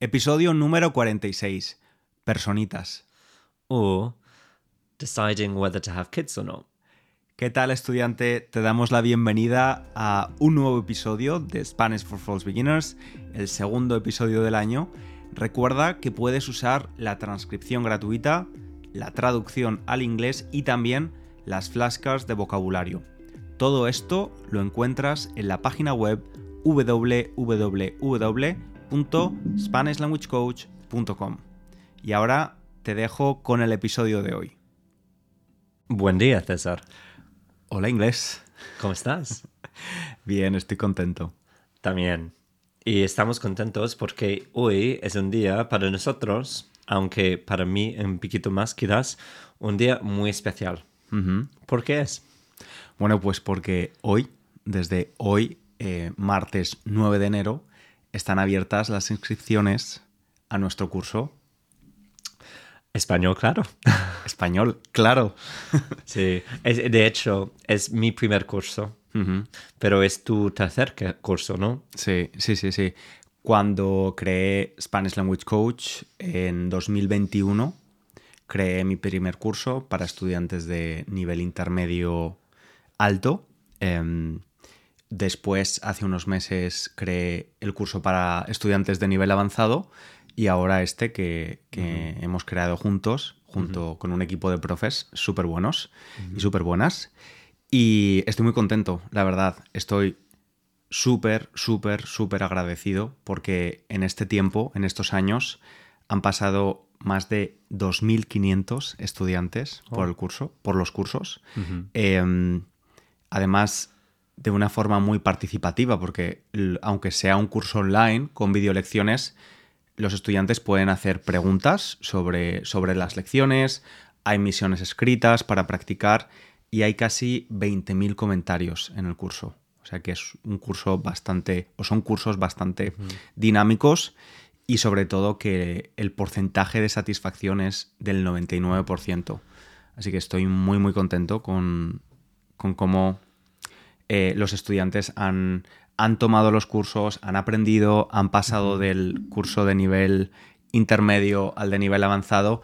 Episodio número 46. Personitas. or deciding whether to have kids or not. ¿Qué tal estudiante? Te damos la bienvenida a un nuevo episodio de Spanish for False Beginners, el segundo episodio del año. Recuerda que puedes usar la transcripción gratuita, la traducción al inglés y también las flashcards de vocabulario. Todo esto lo encuentras en la página web www.spanishlanguagecoach.com. Y ahora te dejo con el episodio de hoy. Buen día, César. Hola inglés. ¿Cómo estás? Bien, estoy contento. También. Y estamos contentos porque hoy es un día para nosotros, aunque para mí un poquito más quizás, un día muy especial. ¿Por qué es? Bueno, pues porque hoy, desde hoy, eh, martes 9 de enero, están abiertas las inscripciones a nuestro curso Español, claro. español, claro. Sí. Es- de hecho, es mi primer curso, pero es tu tercer curso, ¿no? Sí, sí, sí, sí. Cuando creé Spanish Language Coach en 2021, creé mi primer curso para estudiantes de nivel intermedio alto. Em, después, hace unos meses, creé el curso para estudiantes de nivel avanzado y ahora este que, que hemos creado juntos, junto con un equipo de profes súper buenos y súper buenas. Y estoy muy contento, la verdad. Estoy súper, súper, súper agradecido porque en este tiempo, en estos años, han pasado más de 2.500 estudiantes por el curso, por los cursos. Eh, además, de una forma muy participativa, porque aunque sea un curso online con videolecciones, los estudiantes pueden hacer preguntas sobre, sobre las lecciones, hay misiones escritas para practicar y hay casi 20.000 comentarios en el curso. O sea que es un curso bastante, o son cursos bastante dinámicos y sobre todo que el porcentaje de satisfacción es del 99%. Así que estoy muy muy contento con, con cómo eh, los estudiantes han, han tomado los cursos, han aprendido, han pasado del curso de nivel intermedio al de nivel avanzado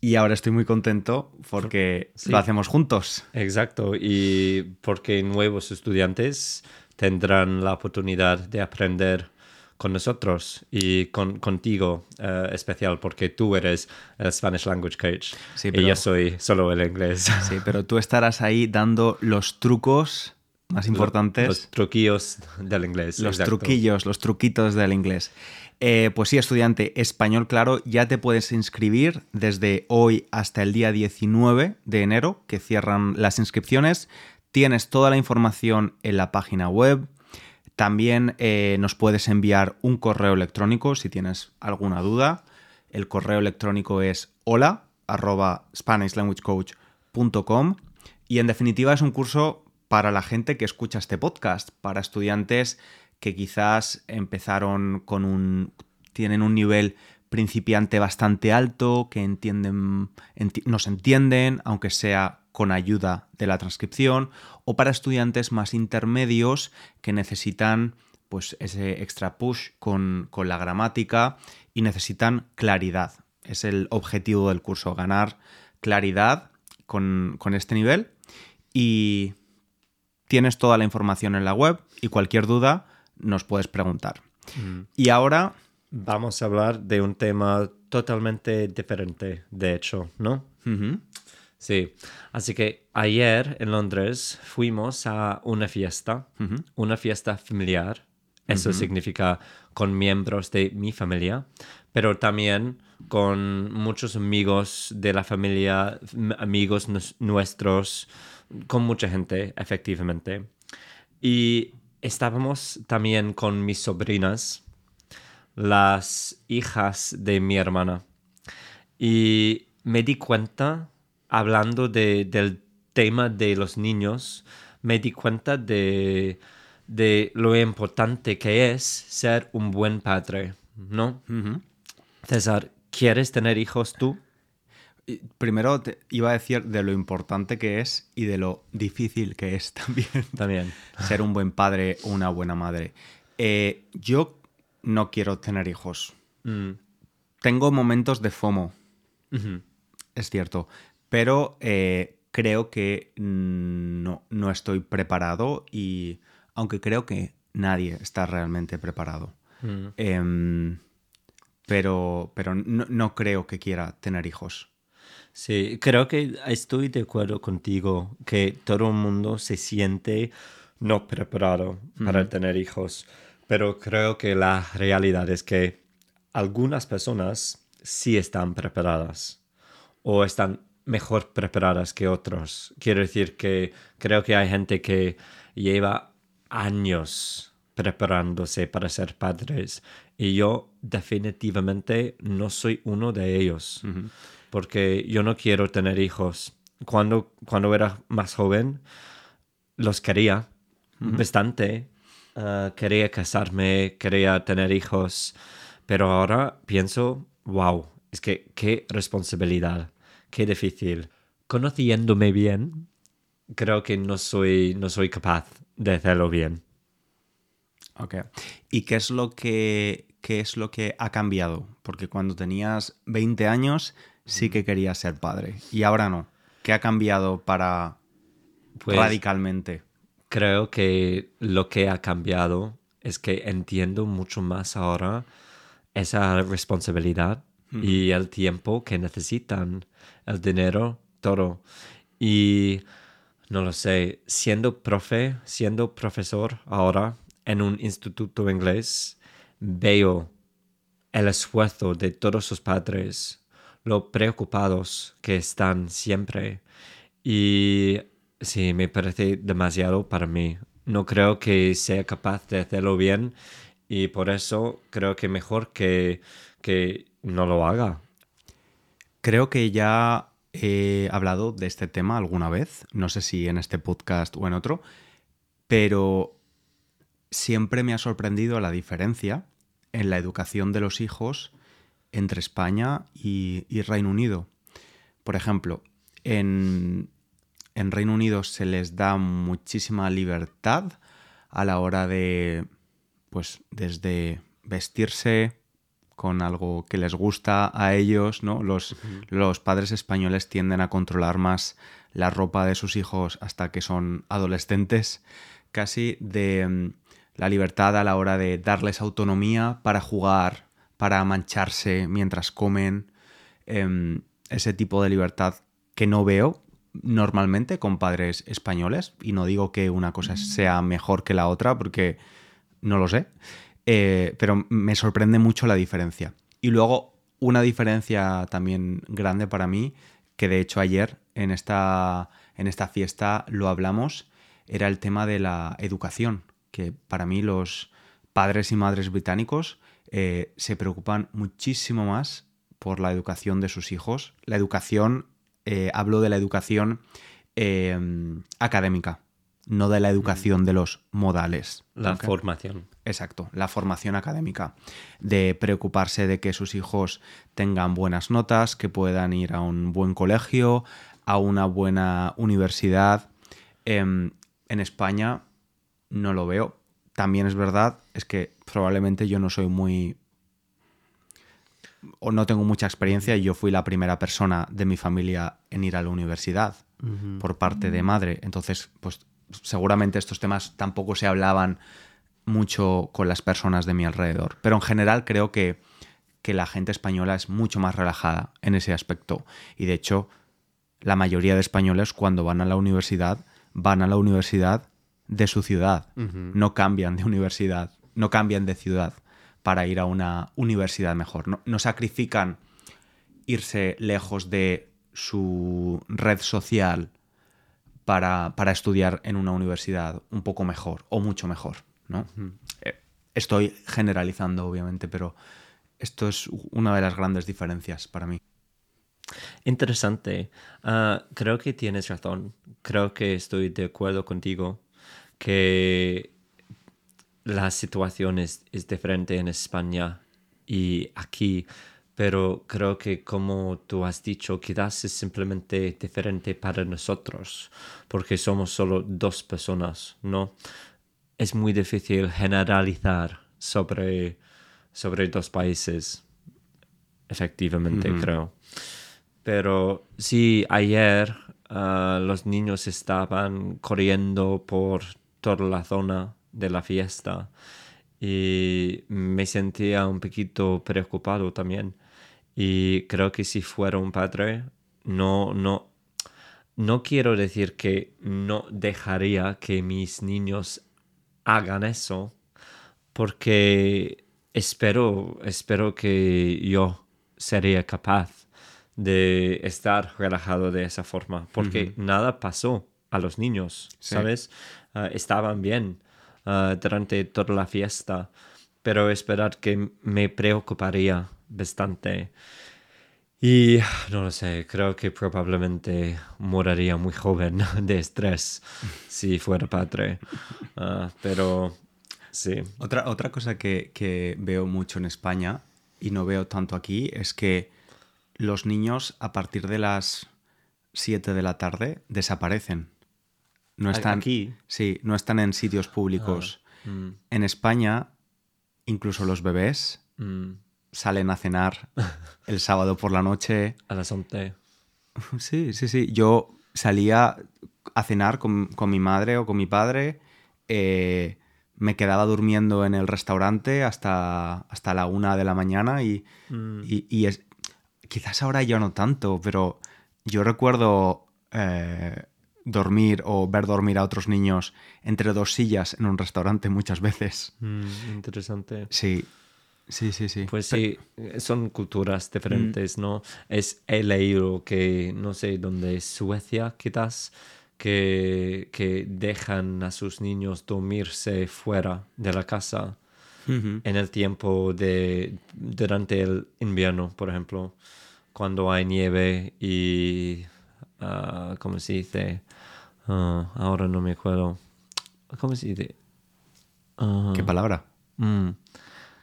y ahora estoy muy contento porque Sí. lo hacemos juntos. Exacto, y porque nuevos estudiantes tendrán la oportunidad de aprender con nosotros y con, contigo eh, especial, porque tú eres el Spanish Language Coach Sí, y yo soy solo el inglés. Sí, pero tú estarás ahí dando los trucos más importantes. Los truquillos del inglés. Los exacto. truquillos, los truquitos del inglés. Eh, pues sí, estudiante, español claro, ya te puedes inscribir desde hoy hasta el día 19 de enero, que cierran las inscripciones. Tienes toda la información en la página web. También eh, nos puedes enviar un correo electrónico si tienes alguna duda. El correo electrónico es hola arroba spanishlanguagecoach.com y en definitiva es un curso para la gente que escucha este podcast, para estudiantes que quizás empezaron con un... tienen un nivel principiante bastante alto, que entienden, enti- nos entienden, aunque sea con ayuda de la transcripción, o para estudiantes más intermedios que necesitan pues ese extra push con, con la gramática y necesitan claridad. Es el objetivo del curso, ganar claridad con, con este nivel y tienes toda la información en la web y cualquier duda nos puedes preguntar. Y ahora, Vamos a hablar de un tema totalmente diferente, de hecho, ¿no? Sí, así que ayer en Londres fuimos a una fiesta, una fiesta familiar. Eso significa con miembros de mi familia, pero también con muchos amigos de la familia, amigos nuestros, con mucha gente, efectivamente. Y estábamos también con mis sobrinas, las hijas de mi hermana. Y me di cuenta, hablando de- del tema de los niños, me di cuenta de, de lo importante que es ser un buen padre, ¿no? César, ¿quieres tener hijos tú? Primero te iba a decir de lo importante que es y de lo difícil que es también También. ser un buen padre o una buena madre. Eh, yo no quiero tener hijos. Mm. Tengo momentos de FOMO, es cierto, pero eh, creo que no, no estoy preparado y aunque creo que nadie está realmente preparado. Mm. Em, pero pero no, no creo que quiera tener hijos. Sí, creo que estoy de acuerdo contigo que todo el mundo se siente no preparado para tener hijos, pero creo que la realidad es que algunas personas sí están preparadas o están mejor preparadas que otros. Quiero decir que creo que hay gente que lleva años preparándose para ser padres y yo definitivamente no soy uno de ellos porque yo no quiero tener hijos. Cuando, cuando era más joven los quería bastante. Ah, quería casarme, quería tener hijos, pero ahora pienso, wow, es que qué responsabilidad, qué difícil. Conociéndome bien, creo que no soy, no soy capaz de hacerlo bien. Ok. ¿Y qué es lo que, qué es lo que ha cambiado? Porque cuando tenías 20 años sí que querías ser padre y ahora no. ¿Qué ha cambiado para Pues- radicalmente? Creo que lo que ha cambiado es que entiendo mucho más ahora esa responsabilidad y el tiempo que necesitan, el dinero, todo. Y no lo sé, siendo profe, siendo profesor ahora en un instituto inglés, veo el esfuerzo de todos sus padres, lo preocupados que están siempre. Y sí, me parece demasiado para mí. No creo que sea capaz de hacerlo bien y por eso creo que mejor que, que no lo haga. Creo que ya he hablado de este tema alguna vez, no sé si en este podcast o en otro, pero siempre me ha sorprendido la diferencia en la educación de los hijos entre España y, Reino Unido. Por ejemplo, en, en Reino Unido se les da muchísima libertad a la hora de, pues, desde vestirse con algo que les gusta a ellos, ¿no? Los, los padres españoles tienden a controlar más la ropa de sus hijos hasta que son adolescentes, casi de mm, la libertad a la hora de darles autonomía para jugar, para mancharse mientras comen, em, ese tipo de libertad que no veo normalmente con padres españoles, y no digo que una cosa sea mejor que la otra, porque no lo sé, eh, pero me sorprende mucho la diferencia. Y luego una diferencia también grande para mí, que de hecho ayer en esta, en esta fiesta lo hablamos, era el tema de la educación, que para mí los padres y madres británicos eh, se preocupan muchísimo más por la educación de sus hijos. La educación, eh, hablo de la educación eh, académica, no de la educación de los modales. La formación. Exacto, la formación académica, de preocuparse de que sus hijos tengan buenas notas, que puedan ir a un buen colegio, a una buena universidad. Em, en España no lo veo. También es verdad, es que probablemente yo no soy muy o no tengo mucha experiencia y yo fui la primera persona de mi familia en ir a la universidad por parte de madre. Entonces, pues seguramente estos temas tampoco se hablaban mucho con las personas de mi alrededor. Pero en general creo que, que la gente española es mucho más relajada en ese aspecto. Y de hecho, la mayoría de españoles cuando van a la universidad, van a la universidad de su ciudad. No cambian de universidad, no cambian de ciudad para ir a una universidad mejor. No, no sacrifican irse lejos de su red social para, para estudiar en una universidad un poco mejor o mucho mejor. ¿No? Eh, Estoy generalizando, obviamente, pero esto es una de las grandes diferencias para mí. Interesante. Ah, creo que tienes razón. Creo que estoy de acuerdo contigo que la situación es, es diferente en España y aquí, pero creo que como tú has dicho, quizás es simplemente diferente para nosotros, porque somos solo dos personas, ¿no? Es muy difícil generalizar sobre, sobre dos países, efectivamente, creo. Pero sí, ayer ah, los niños estaban corriendo por toda la zona de la fiesta y me sentía un poquito preocupado también. Y creo que si fuera un padre, no, no, no quiero decir que no dejaría que mis niños hagan eso, porque espero, espero que yo sería capaz de estar relajado de esa forma, porque nada pasó a los niños, ¿sabes? Ah, estaban bien ah, durante toda la fiesta, pero esperar que me preocuparía bastante. Y no lo sé, creo que probablemente moriría muy joven de estrés si fuera padre. Ah, pero sí. Otra, otra cosa que, que, veo mucho en España y no veo tanto aquí es que los niños a partir de las 7 de la tarde desaparecen. No están aquí. Sí, no están en sitios públicos. Ah, mm. En España, incluso los bebés Mm, salen a cenar el sábado por la noche. a las 11. Sí, sí, sí. Yo salía a cenar con, con mi madre o con mi padre. eh, me quedaba durmiendo en el restaurante hasta, hasta la una de la mañana y, Mm, y- y es, quizás ahora ya no tanto, pero yo recuerdo eh, dormir o ver dormir a otros niños entre dos sillas en un restaurante muchas veces. mm, interesante. Sí, sí, sí, sí. Pues sí, son culturas diferentes, ¿no? Es he leído que, no sé dónde, Suecia quizás, que, que dejan a sus niños dormirse fuera de la casa en el tiempo de, durante el invierno, por ejemplo, cuando hay nieve y, ah, ¿cómo se dice? Ah, ahora no me acuerdo. ¿Cómo se dice? Ah, ¿Qué palabra? Mm.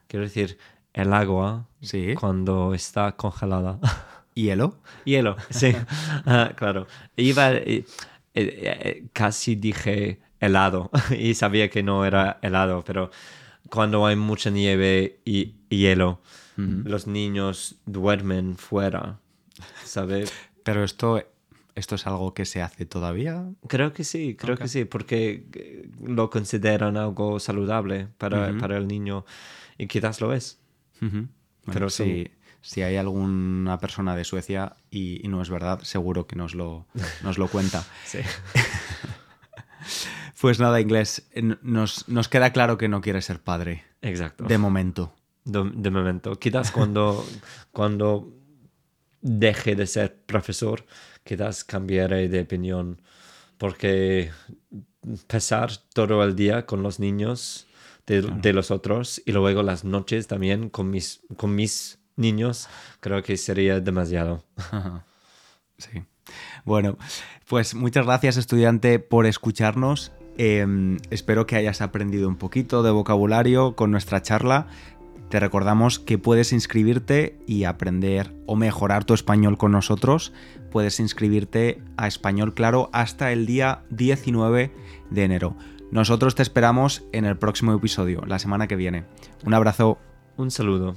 Quiero decir, el agua Sí. cuando está congelada. ¿Hielo? Hielo, sí. Ah, claro. Iba, eh, eh, eh, casi dije helado y sabía que no era helado, pero cuando hay mucha nieve y, y hielo, los niños duermen fuera, ¿sabes? Pero esto, esto es algo que se hace todavía. Creo que sí, creo que sí, porque eh, lo consideran algo saludable para, para el niño y quizás lo es. Ujú. Bueno, Pero si, si hay alguna persona de Suecia y, y no es verdad, seguro que nos lo, nos lo cuenta. Sí. Pues nada, inglés, nos, nos queda claro que no quieres ser padre, Exacto. de momento. de, de momento. Quizás cuando, cuando deje de ser profesor, quizás cambiaré de opinión, porque pasar todo el día con los niños de, de los otros y luego las noches también con mis, con mis niños, creo que sería demasiado. Ajá. Sí. Bueno, pues muchas gracias estudiante por escucharnos. Eh, espero que hayas aprendido un poquito de vocabulario con nuestra charla. Te recordamos que puedes inscribirte y aprender o mejorar tu español con nosotros. Puedes inscribirte a Español Claro hasta el día 19 de enero. Nosotros te esperamos en el próximo episodio, la semana que viene. Un abrazo. Un saludo.